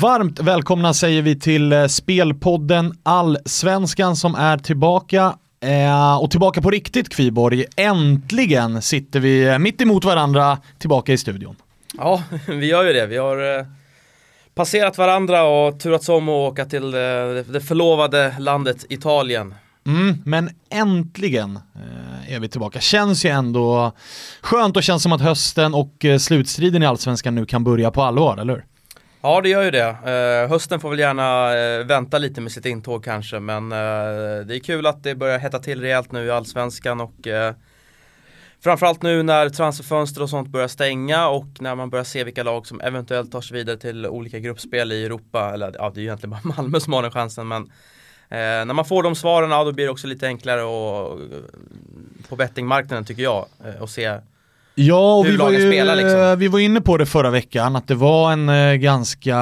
Varmt välkomna säger vi till eh, Spelpodden Allsvenskan som är tillbaka. Eh, och tillbaka på riktigt Kviborg. Äntligen sitter vi eh, mitt emot varandra tillbaka i studion. Ja, vi gör ju det. Vi har eh, passerat varandra och turats om att åka till eh, det förlovade landet Italien. Mm, men äntligen är vi tillbaka. Känns ju ändå skönt och känns som att hösten och slutstriden i Allsvenskan nu kan börja på allvar, eller hur? Ja det gör ju det. Eh, hösten får väl gärna eh, vänta lite med sitt intåg kanske men eh, det är kul att det börjar hetta till rejält nu i Allsvenskan och eh, Framförallt nu när transferfönster och sånt börjar stänga och när man börjar se vilka lag som eventuellt tar sig vidare till olika gruppspel i Europa. Eller ja, det är ju egentligen bara Malmö som har den chansen men eh, När man får de svaren, ja, då blir det också lite enklare och, eh, på bettingmarknaden tycker jag eh, att se Ja, och vi var, ju, spelar, liksom. eh, vi var inne på det förra veckan, att det var en eh, ganska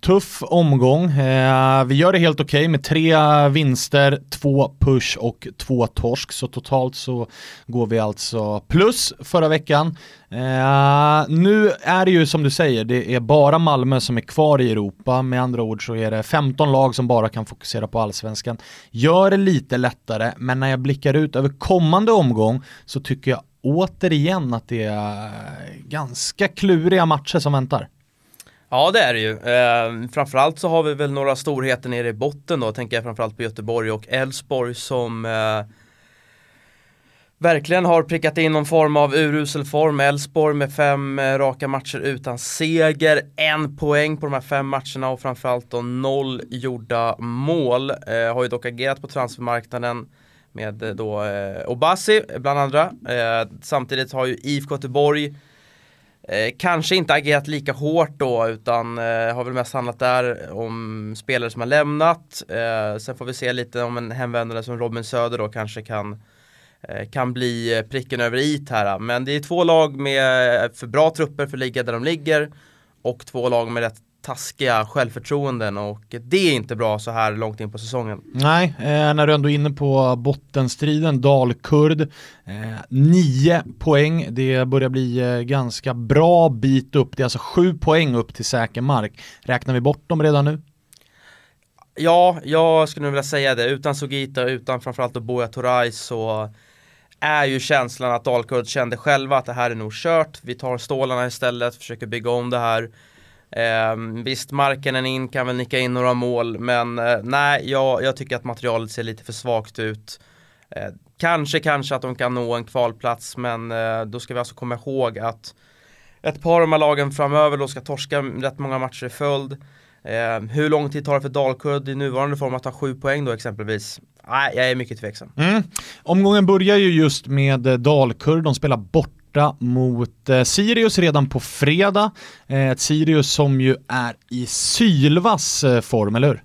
tuff omgång. Eh, vi gör det helt okej med tre vinster, två push och två torsk, så totalt så går vi alltså plus förra veckan. Eh, nu är det ju som du säger, det är bara Malmö som är kvar i Europa, med andra ord så är det 15 lag som bara kan fokusera på allsvenskan. Gör det lite lättare, men när jag blickar ut över kommande omgång så tycker jag återigen att det är ganska kluriga matcher som väntar. Ja det är det ju. Eh, framförallt så har vi väl några storheter nere i botten då, tänker jag framförallt på Göteborg och Elfsborg som eh, verkligen har prickat in någon form av urusel form. Elfsborg med fem eh, raka matcher utan seger, en poäng på de här fem matcherna och framförallt då noll gjorda mål. Eh, har ju dock agerat på transfermarknaden med eh, då eh, Obasi eh, bland andra. Eh, samtidigt har ju IFK Göteborg eh, kanske inte agerat lika hårt då utan eh, har väl mest handlat där om spelare som har lämnat. Eh, sen får vi se lite om en hemvändare som Robin Söder då kanske kan eh, kan bli eh, pricken över i här. Men det är två lag med för bra trupper för att ligga där de ligger och två lag med rätt taskiga självförtroenden och det är inte bra så här långt in på säsongen. Nej, eh, när du ändå är inne på bottenstriden, Dalkurd, eh, nio poäng, det börjar bli eh, ganska bra bit upp, det är alltså sju poäng upp till säker mark. Räknar vi bort dem redan nu? Ja, jag skulle nog vilja säga det. Utan Sugita, utan framförallt då Buya Turay så är ju känslan att Dalkurd kände själva att det här är nog kört. Vi tar stålarna istället, försöker bygga om det här. Eh, visst, Markkanen in kan väl nicka in några mål, men eh, nej, jag, jag tycker att materialet ser lite för svagt ut. Eh, kanske, kanske att de kan nå en kvalplats, men eh, då ska vi alltså komma ihåg att ett par av de här lagen framöver då ska torska rätt många matcher i följd. Eh, hur lång tid tar det för Dalkurd i nuvarande form att ta sju poäng då exempelvis? Nej, jag är mycket tveksam. Mm. Omgången börjar ju just med Dalkurd, de spelar bort borta mot eh, Sirius redan på fredag. Eh, ett Sirius som ju är i sylvass eh, form, eller hur?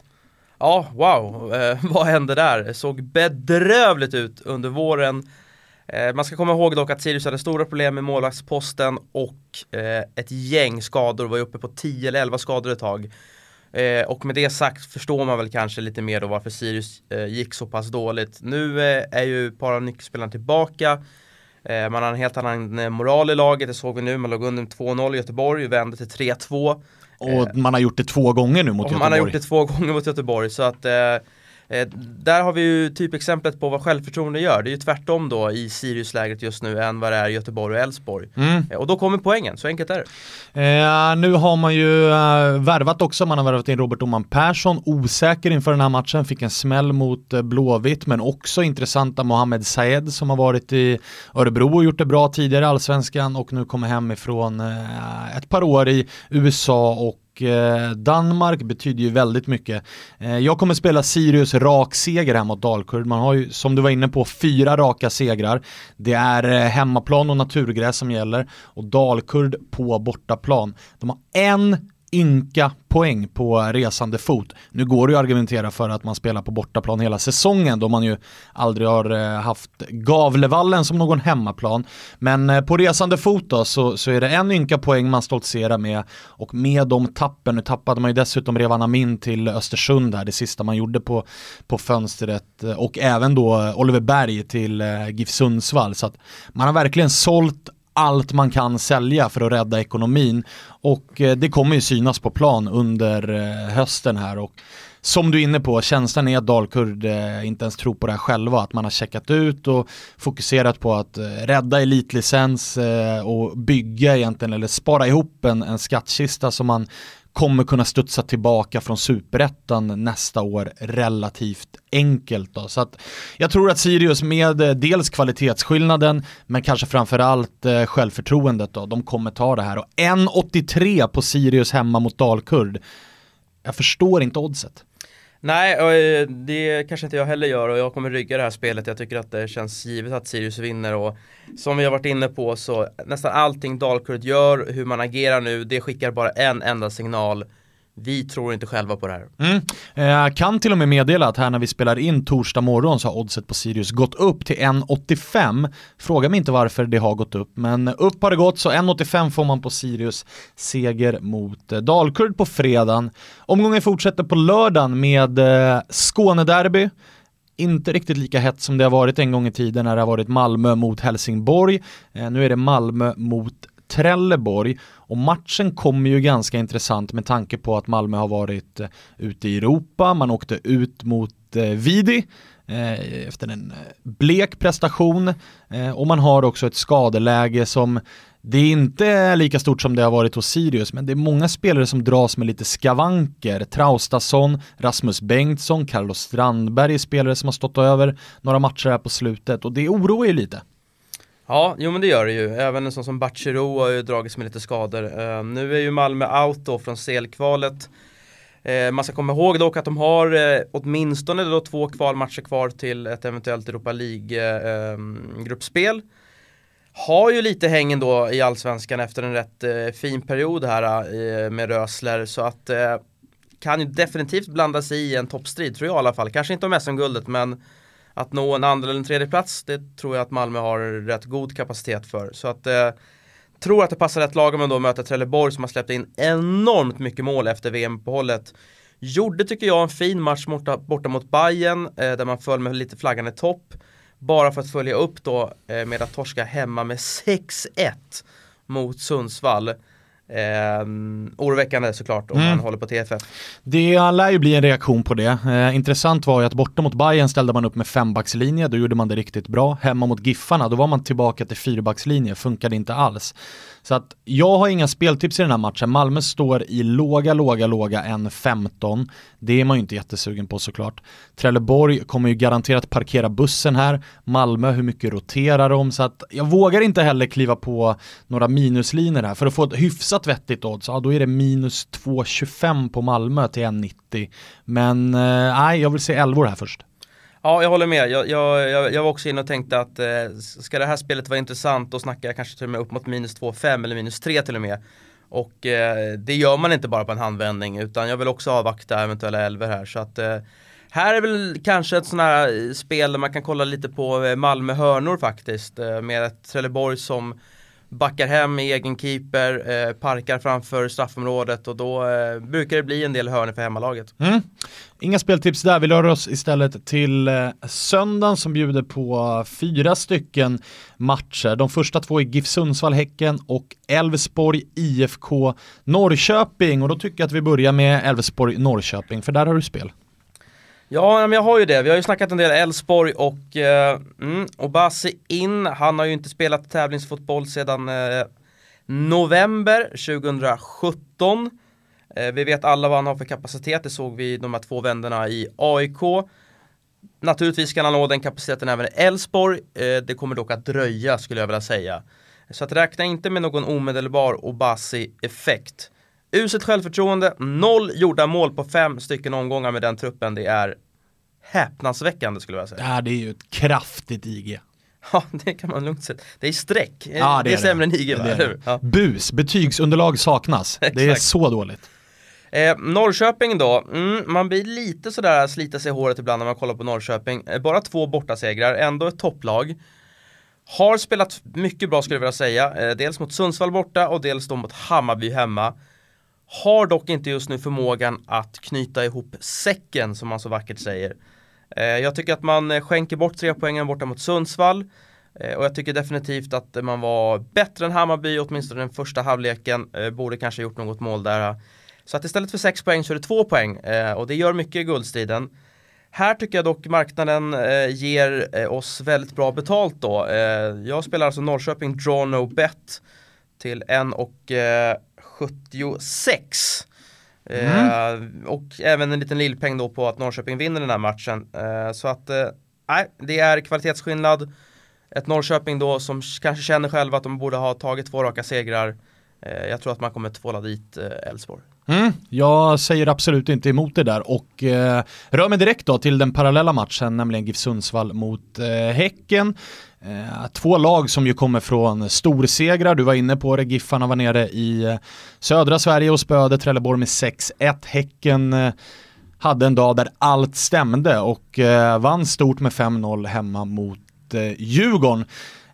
Ja, wow, eh, vad hände där? Det såg bedrövligt ut under våren. Eh, man ska komma ihåg dock att Sirius hade stora problem med målvaktsposten och eh, ett gäng skador, var uppe på 10 eller 11 skador ett tag. Eh, och med det sagt förstår man väl kanske lite mer då varför Sirius eh, gick så pass dåligt. Nu eh, är ju ett par av nyckelspelarna tillbaka. Eh, man har en helt annan eh, moral i laget, det såg vi nu. Man låg under med 2-0 i Göteborg, vände till 3-2. Och man har gjort det två gånger nu mot Göteborg. man har gjort det två gånger mot Göteborg så att eh, eh, där har vi ju typexemplet på vad självförtroende gör. Det är ju tvärtom då i Sirius-läget just nu än vad det är i Göteborg och Elfsborg. Mm. Eh, och då kommer poängen, så enkelt är det. Eh, nu har man ju eh, värvat också, man har värvat in Robert Oman Persson, osäker inför den här matchen, fick en smäll mot eh, Blåvitt, men också intressanta Mohamed Saed som har varit i Örebro och gjort det bra tidigare i Allsvenskan och nu kommer hem ifrån eh, ett par år i USA och eh, Danmark betyder ju väldigt mycket. Eh, Jag kommer spela Sirius rak seger här mot Dalkurd. Man har ju, som du var inne på, fyra raka segrar. Det är eh, hemmaplan och naturgräs som gäller och Dalkurd på bortaplan. De har en ynka poäng på resande fot. Nu går det ju att argumentera för att man spelar på bortaplan hela säsongen då man ju aldrig har eh, haft Gavlevallen som någon hemmaplan. Men eh, på resande fot då så, så är det en ynka poäng man stoltserar med och med de tappen, nu tappade man ju dessutom Revan Amin till Östersund här, det sista man gjorde på, på fönstret och även då Oliver Berg till eh, GIF Sundsvall så att man har verkligen sålt allt man kan sälja för att rädda ekonomin. Och eh, det kommer ju synas på plan under eh, hösten här. Och som du är inne på, känslan är att Dalkurd eh, inte ens tror på det här själva, att man har checkat ut och fokuserat på att rädda elitlicens och bygga egentligen, eller spara ihop en, en skattkista som man kommer kunna studsa tillbaka från superettan nästa år relativt enkelt. Då. Så att jag tror att Sirius med eh, dels kvalitetsskillnaden men kanske framförallt eh, självförtroendet då, de kommer ta det här. Och 1,83 på Sirius hemma mot Dalkurd. Jag förstår inte oddset. Nej, och eh, det kanske inte jag heller gör och jag kommer rygga det här spelet. Jag tycker att det känns givet att Sirius vinner och som vi har varit inne på så nästan allting Dalkurd gör, hur man agerar nu, det skickar bara en enda signal vi tror inte själva på det här. Mm. Eh, kan till och med meddela att här när vi spelar in torsdag morgon så har oddset på Sirius gått upp till 1,85. Fråga mig inte varför det har gått upp, men upp har det gått så 1,85 får man på Sirius seger mot eh, Dalkurd på fredagen. Omgången fortsätter på lördagen med eh, Skånederby inte riktigt lika hett som det har varit en gång i tiden när det har varit Malmö mot Helsingborg. Eh, nu är det Malmö mot Trelleborg och matchen kommer ju ganska intressant med tanke på att Malmö har varit eh, ute i Europa, man åkte ut mot eh, Vidi eh, efter en eh, blek prestation eh, och man har också ett skadeläge som det är inte lika stort som det har varit hos Sirius, men det är många spelare som dras med lite skavanker. Traustason, Rasmus Bengtsson, Carlos Strandberg är spelare som har stått över några matcher här på slutet och det oroar ju lite. Ja, jo men det gör det ju. Även en sån som Bachirou har ju dragits med lite skador. Uh, nu är ju Malmö out då från selkvalet. Uh, ehm, man ska komma ihåg dock att de har uh, åtminstone då två kvalmatcher kvar till ett eventuellt Europa League-gruppspel. Ehm, har ju lite häng då i allsvenskan efter en rätt eh, fin period här eh, med Rösler så att kan ju definitivt blanda sig i en toppstrid tror jag i alla fall. Kanske inte om SM-guldet men att nå en andra eller en tredje plats det tror jag att Malmö har rätt god kapacitet för. Så att eh, tror att det passar rätt lagom ändå att möta Trelleborg som har släppt in enormt mycket mål efter VM-uppehållet. Gjorde tycker jag en fin match borta, borta mot Bayern eh, där man föll med lite flaggan i topp. Bara för att följa upp då eh, med att torska hemma med 6-1 mot Sundsvall. Eh, oroväckande såklart om mm. man håller på TFF. Det lär ju bli en reaktion på det. Eh, intressant var ju att borta mot Bayern ställde man upp med fembackslinje, då gjorde man det riktigt bra. Hemma mot Giffarna, då var man tillbaka till fyrbackslinje, funkade inte alls. Så att jag har inga speltips i den här matchen. Malmö står i låga, låga, låga 1-15. Det är man ju inte jättesugen på såklart. Trelleborg kommer ju garanterat parkera bussen här. Malmö, hur mycket roterar de? Så att jag vågar inte heller kliva på några minuslinjer här. För att få ett hyfsat vettigt odds, ja då är det minus 2,25 på Malmö till 1,90. Men eh, nej, jag vill se Elvor här först. Ja, jag håller med. Jag, jag, jag var också inne och tänkte att eh, ska det här spelet vara intressant då snackar jag kanske till och med upp mot minus 2,5 eller minus 3 till och med. Och eh, det gör man inte bara på en handvändning utan jag vill också avvakta eventuella elver här. Så att eh, här är väl kanske ett sånt här eh, spel där man kan kolla lite på eh, Malmö hörnor faktiskt. Eh, med ett Trelleborg som backar hem med egen keeper, eh, parkar framför straffområdet och då eh, brukar det bli en del hörnor för hemmalaget. Mm. Inga speltips där, vi rör oss istället till eh, söndagen som bjuder på fyra stycken matcher. De första två är GIF Sundsvall, Häcken och Elfsborg IFK Norrköping och då tycker jag att vi börjar med Elfsborg Norrköping för där har du spel. Ja, men jag har ju det. Vi har ju snackat en del Elfsborg och eh, mm, Obasi in. Han har ju inte spelat tävlingsfotboll sedan eh, november 2017. Eh, vi vet alla vad han har för kapacitet. Det såg vi de här två vänderna i AIK. Naturligtvis kan han nå den kapaciteten även i Elfsborg. Eh, det kommer dock att dröja skulle jag vilja säga. Så att räkna inte med någon omedelbar Obasi-effekt. Uselt självförtroende, noll gjorda mål på fem stycken omgångar med den truppen. Det är häpnadsväckande skulle jag säga. Ja, det är ju ett kraftigt IG. Ja, det kan man lugnt säga. Det är streck. Ja, det, det är, är sämre än IG, va? Det ja. Bus, betygsunderlag saknas. det är så dåligt. Eh, Norrköping då, mm, man blir lite sådär slita sig i håret ibland när man kollar på Norrköping. Eh, bara två bortasegrar, ändå ett topplag. Har spelat mycket bra skulle jag vilja säga, eh, dels mot Sundsvall borta och dels då mot Hammarby hemma. Har dock inte just nu förmågan att knyta ihop säcken som man så vackert säger. Eh, jag tycker att man eh, skänker bort tre poängen borta mot Sundsvall. Eh, och jag tycker definitivt att man var bättre än Hammarby, åtminstone den första halvleken. Borde kanske gjort något mål där. Så att istället för 6 poäng så är det 2 poäng och det gör mycket i guldstriden. Här tycker jag dock marknaden ger oss väldigt bra betalt då. Jag spelar alltså Norrköping Draw No Bet till 76 Mm. och även en liten lillpeng då på att Norrköping vinner den här matchen. så att, nej, det är kvalitetsskillnad ett Norrköping då som kanske känner själva att de borde ha tagit två raka segrar. Eh, jag tror att man kommer tvåla dit eh, Elfsborg. Mm, jag säger absolut inte emot det där och eh, rör mig direkt då till den parallella matchen, nämligen GIF Sundsvall mot eh, Häcken. Eh, två lag som ju kommer från storsegrar, du var inne på det, Giffarna var nere i eh, södra Sverige och spöade Trelleborg med 6-1. Häcken eh, hade en dag där allt stämde och eh, vann stort med 5-0 hemma mot eh, Djurgården.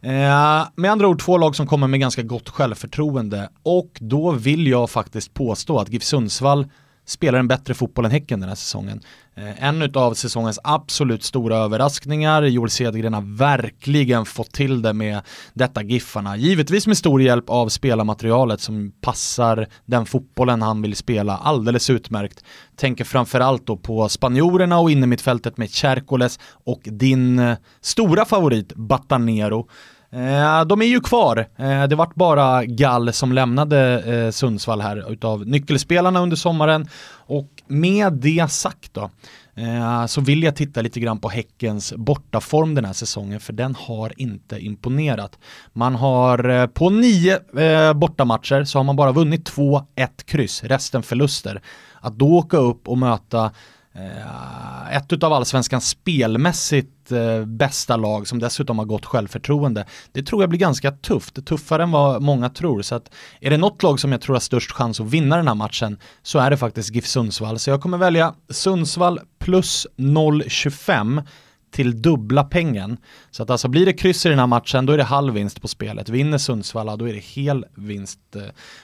Eh, med andra ord två lag som kommer med ganska gott självförtroende. Och då vill jag faktiskt påstå att GIF Sundsvall spelar en bättre fotboll än Häcken den här säsongen. Eh, en av säsongens absolut stora överraskningar, Joel Cedergren har verkligen fått till det med detta Giffarna. Givetvis med stor hjälp av spelarmaterialet som passar den fotbollen han vill spela alldeles utmärkt. Tänker framförallt då på spanjorerna och innermittfältet med Cercoles och din eh, stora favorit Batanero. Eh, de är ju kvar. Eh, det vart bara Gall som lämnade eh, Sundsvall här utav nyckelspelarna under sommaren. Och med det sagt då, eh, så vill jag titta lite grann på Häckens bortaform den här säsongen för den har inte imponerat. Man har eh, på nio eh, bortamatcher så har man bara vunnit två, ett kryss, resten förluster. Att då åka upp och möta Eh, ett av allsvenskans spelmässigt eh, bästa lag som dessutom har gott självförtroende. Det tror jag blir ganska tufft, tuffare än vad många tror. Så att är det något lag som jag tror har störst chans att vinna den här matchen så är det faktiskt GIF Sundsvall. Så jag kommer välja Sundsvall plus 0,25 till dubbla pengen. Så att alltså blir det kryss i den här matchen då är det halv vinst på spelet. Vinner Sundsvalla då är det hel vinst eh,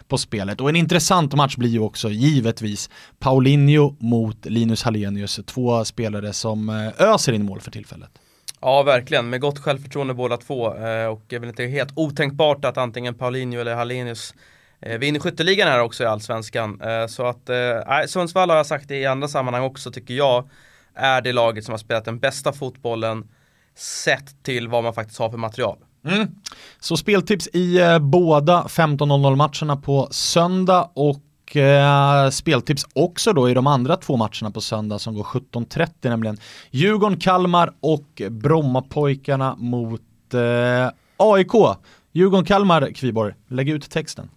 på spelet. Och en intressant match blir ju också givetvis Paulinho mot Linus Hallenius. Två spelare som eh, öser in mål för tillfället. Ja, verkligen. Med gott självförtroende båda två. Eh, och det är väl inte helt otänkbart att antingen Paulinho eller Hallenius vinner skytteligan här också i Allsvenskan. Så att, nej, Sundsvall har jag sagt det i andra sammanhang också tycker jag är det laget som har spelat den bästa fotbollen sett till vad man faktiskt har för material. Mm. Så speltips i eh, båda 15.00 matcherna på söndag och eh, speltips också då i de andra två matcherna på söndag som går 17.30 nämligen Djurgården-Kalmar och Brommapojkarna mot eh, AIK. Djurgården-Kalmar, Kviborg, lägg ut texten.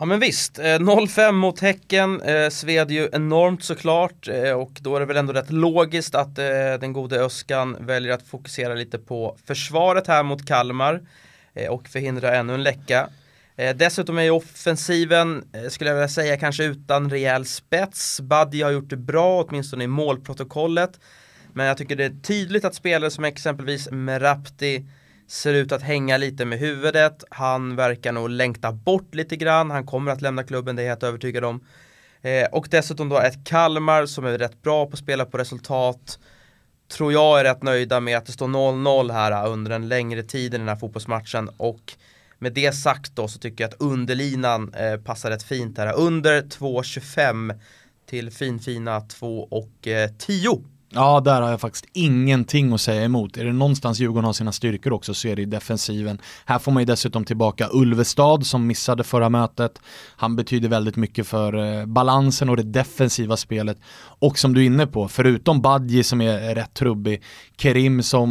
Ja men visst, eh, 0-5 mot Häcken eh, sved ju enormt såklart eh, och då är det väl ändå rätt logiskt att eh, den gode Öskan väljer att fokusera lite på försvaret här mot Kalmar eh, och förhindra ännu en läcka. Eh, dessutom är ju offensiven, eh, skulle jag vilja säga, kanske utan rejäl spets. Buddy har gjort det bra, åtminstone i målprotokollet. Men jag tycker det är tydligt att spelare som exempelvis Merapti ser ut att hänga lite med huvudet. Han verkar nog längta bort lite grann. Han kommer att lämna klubben, det är jag helt övertygad om. Eh, och dessutom då ett Kalmar som är rätt bra på att spela på resultat. Tror jag är rätt nöjda med att det står 0-0 här ah, under en längre tid i den här fotbollsmatchen. Och med det sagt då så tycker jag att underlinan eh, passar rätt fint här. Under 2.25 till finfina 2 och eh, 10. Ja, där har jag faktiskt ingenting att säga emot. Är det någonstans Djurgården har sina styrkor också så är det i defensiven. Här får man ju dessutom tillbaka Ulvestad som missade förra mötet. Han betyder väldigt mycket för eh, balansen och det defensiva spelet. Och som du är inne på, förutom Badji som är rätt trubbig, Kerim som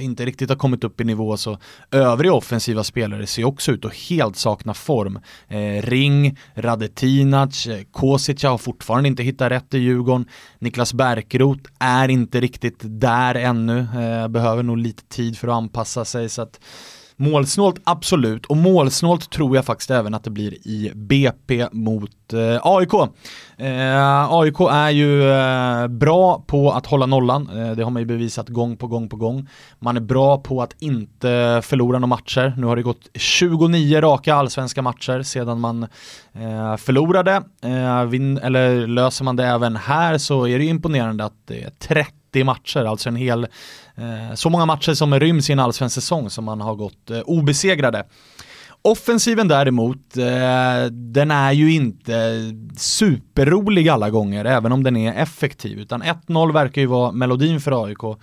inte riktigt har kommit upp i nivå så övriga offensiva spelare ser också ut att helt sakna form. Eh, Ring, Radetinac, eh, Kosica har fortfarande inte hittat rätt i Djurgården. Niklas Bärkroth är inte riktigt där ännu, eh, behöver nog lite tid för att anpassa sig så att Målsnålt absolut och målsnålt tror jag faktiskt även att det blir i BP mot eh, AIK. Eh, AIK är ju eh, bra på att hålla nollan, eh, det har man ju bevisat gång på gång på gång. Man är bra på att inte förlora några matcher. Nu har det gått 29 raka allsvenska matcher sedan man eh, förlorade. Eh, vin, eller löser man det även här så är det imponerande att det är 30 matcher, alltså en hel, Eh, så många matcher som ryms i en allsvensk säsong som man har gått eh, obesegrade. Offensiven däremot, eh, den är ju inte superrolig alla gånger, även om den är effektiv, utan 1-0 verkar ju vara melodin för AIK.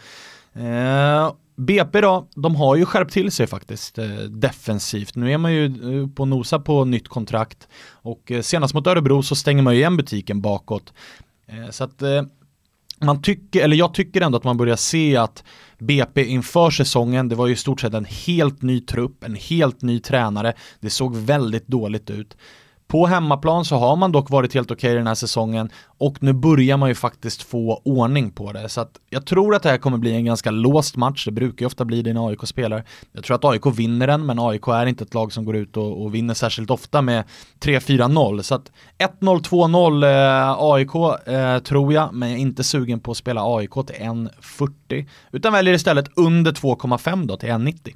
BP då, de har ju skärpt till sig faktiskt defensivt. Nu är man ju på på nosa på nytt kontrakt och senast mot Örebro så stänger man ju igen butiken bakåt. Så att man tycker, eller jag tycker ändå att man börjar se att BP inför säsongen, det var ju i stort sett en helt ny trupp, en helt ny tränare. Det såg väldigt dåligt ut. På hemmaplan så har man dock varit helt okej okay den här säsongen och nu börjar man ju faktiskt få ordning på det. Så att jag tror att det här kommer bli en ganska låst match, det brukar ju ofta bli det när AIK spelar. Jag tror att AIK vinner den, men AIK är inte ett lag som går ut och, och vinner särskilt ofta med 3-4-0. Så att 1-0, 2-0 eh, AIK eh, tror jag, men jag är inte sugen på att spela AIK till 1-40. Utan väljer istället under 2,5 då till 1,90.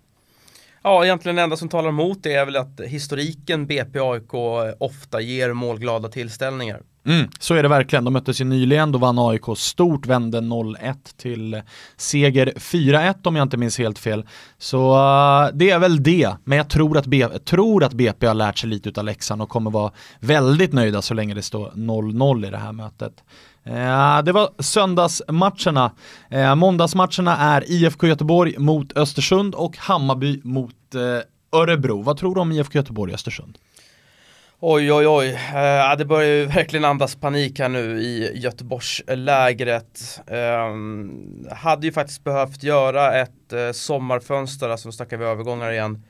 Ja, egentligen det enda som talar emot det är väl att historiken BP-AIK ofta ger målglada tillställningar. Mm, så är det verkligen. De möttes ju nyligen, då vann AIK stort, vände 0-1 till seger 4-1 om jag inte minns helt fel. Så uh, det är väl det, men jag tror att, B tror att BP har lärt sig lite av läxan och kommer vara väldigt nöjda så länge det står 0-0 i det här mötet. Eh, det var söndagsmatcherna. Eh, måndagsmatcherna är IFK Göteborg mot Östersund och Hammarby mot eh, Örebro. Vad tror du om IFK Göteborg och Östersund? Oj, oj, oj. Eh, det börjar ju verkligen andas panik här nu i Göteborgslägret. Eh, hade ju faktiskt behövt göra ett eh, sommarfönster, alltså nu snackar vi övergångar igen,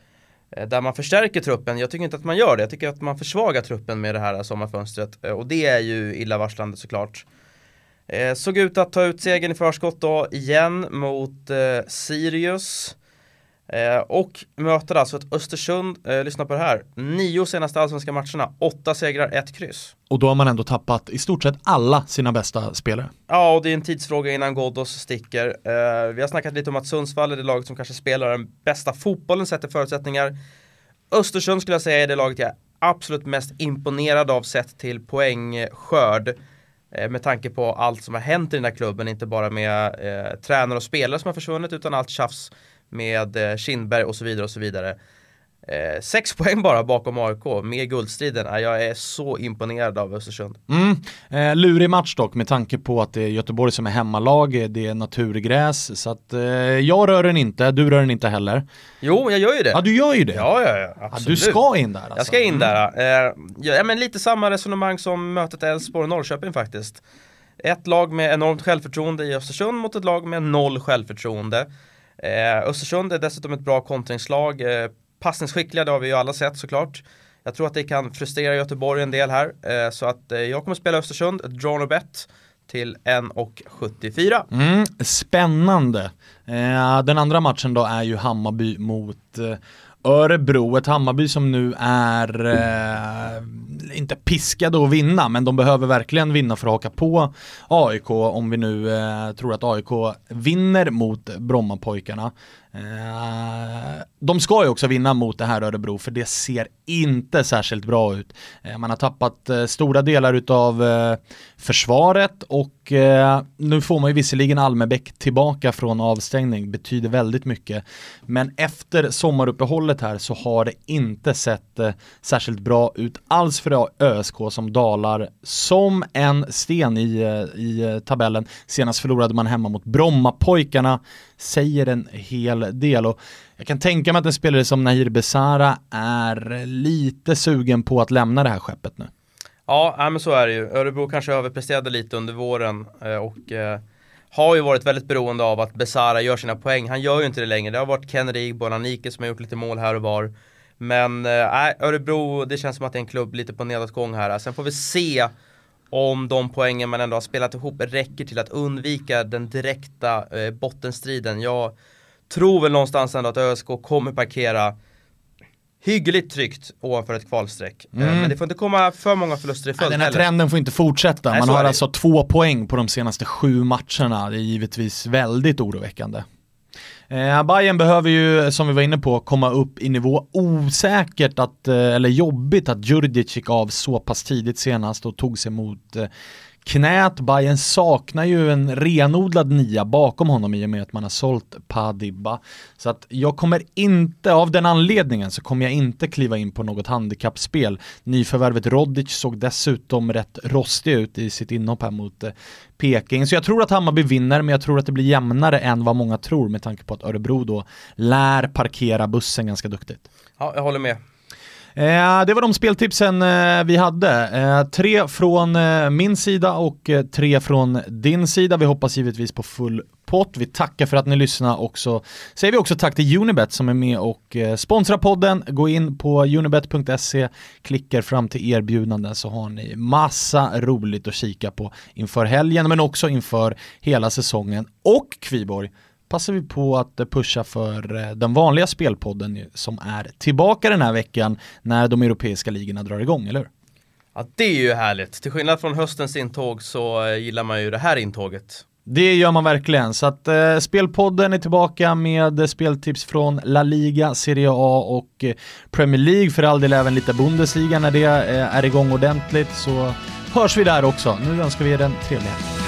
eh, där man förstärker truppen. Jag tycker inte att man gör det. Jag tycker att man försvagar truppen med det här sommarfönstret. Och det är ju illavarslande såklart. Eh, såg ut att ta ut segern i förskott då igen mot eh, Sirius. Eh, och möter alltså ett Östersund, eh, lyssna på det här, nio senaste allsvenska matcherna, åtta segrar, ett kryss. Och då har man ändå tappat i stort sett alla sina bästa spelare. Ja, och det är en tidsfråga innan Ghoddos sticker. Eh, vi har snackat lite om att Sundsvall är det laget som kanske spelar den bästa fotbollen sett till förutsättningar. Östersund skulle jag säga är det laget jag är absolut mest imponerad av sett till poängskörd. Eh, med tanke på allt som har hänt i den här klubben, inte bara med eh, tränare och spelare som har försvunnit utan allt tjafs med eh, Kindberg och så vidare och så vidare. Eh, sex poäng bara bakom AIK med guldstriden. Eh, jag är så imponerad av Östersund. Mm. Eh, lurig match dock med tanke på att det är Göteborg som är hemmalag, det är naturgräs. Så att eh, jag rör den inte, du rör den inte heller. Jo, jag gör ju det. Ja, du gör ju det. Ja, ja, ja. Absolut. Ja, du ska in där alltså. Jag ska in där. Mm. Eh, ja, men lite samma resonemang som mötet Elfsborg-Norrköping faktiskt. Ett lag med enormt självförtroende i Östersund mot ett lag med noll självförtroende. Eh, Östersund är dessutom ett bra kontringslag. Eh, passningsskickliga, det har vi ju alla sett såklart. Jag tror att det kan frustrera Göteborg en del här. Eh, så att eh, jag kommer spela Östersund, draw no bet till 1,74. Mm, spännande. Eh, den andra matchen då är ju Hammarby mot eh, Örebro, ett Hammarby som nu är eh, inte piskade att vinna, men de behöver verkligen vinna för att haka på AIK om vi nu eh, tror att AIK vinner mot Brommapojkarna. Eh, de ska ju också vinna mot det här Örebro för det ser inte särskilt bra ut. Eh, man har tappat eh, stora delar utav försvaret och nu får man ju visserligen Almebäck tillbaka från avstängning, betyder väldigt mycket. Men efter sommaruppehållet här så har det inte sett särskilt bra ut alls för ÖSK som dalar som en sten i, i tabellen. Senast förlorade man hemma mot Brommapojkarna säger en hel del. Och jag kan tänka mig att en spelare som Nahir Besara är lite sugen på att lämna det här skeppet nu. Ja, men så är det ju. Örebro kanske överpresterade lite under våren eh, och eh, har ju varit väldigt beroende av att Besara gör sina poäng. Han gör ju inte det längre. Det har varit Kenrig, Bonanike som har gjort lite mål här och var. Men äh, Örebro, det känns som att det är en klubb lite på nedåtgång här. Sen får vi se om de poängen man ändå har spelat ihop räcker till att undvika den direkta eh, bottenstriden. Jag tror väl någonstans ändå att ÖSK kommer parkera hyggligt tryggt ovanför ett kvalstreck. Eh, mm. Men det får inte komma för många förluster i följd Den här heller. trenden får inte fortsätta. Man har alltså två poäng på de senaste sju matcherna. Det är givetvis väldigt oroväckande. Eh, Bayern behöver ju, som vi var inne på, komma upp i nivå. Osäkert att, eh, eller jobbigt att Djurdjic gick av så pass tidigt senast och tog sig mot eh, knät. Bayern saknar ju en renodlad nia bakom honom i och med att man har sålt Padibba. Så att jag kommer inte, av den anledningen så kommer jag inte kliva in på något handikappspel. Nyförvärvet Rodic såg dessutom rätt rostig ut i sitt inhopp här mot eh, Peking. Så jag tror att Hammarby vinner, men jag tror att det blir jämnare än vad många tror med tanke på att Örebro då lär parkera bussen ganska duktigt. Ja, jag håller med. Eh, det var de speltipsen eh, vi hade. Eh, tre från eh, min sida och eh, tre från din sida. Vi hoppas givetvis på full pott. Vi tackar för att ni lyssnar och så säger vi också tack till Unibet som är med och eh, sponsrar podden. Gå in på unibet.se, klickar fram till erbjudanden så har ni massa roligt att kika på inför helgen men också inför hela säsongen. Och Kviborg, passar vi på att pusha för eh, den vanliga spelpodden som är tillbaka den här veckan när de europeiska ligorna drar igång, eller hur? Ja, det är ju härligt. Till skillnad från höstens intåg så eh, gillar man ju det här intåget. Det gör man verkligen, så att eh, Spelpodden är tillbaka med speltips från La Liga, Serie A och eh, Premier League, för all del även lite Bundesliga när det eh, är igång ordentligt, så hörs vi där också. Nu önskar vi er en trevlig helg.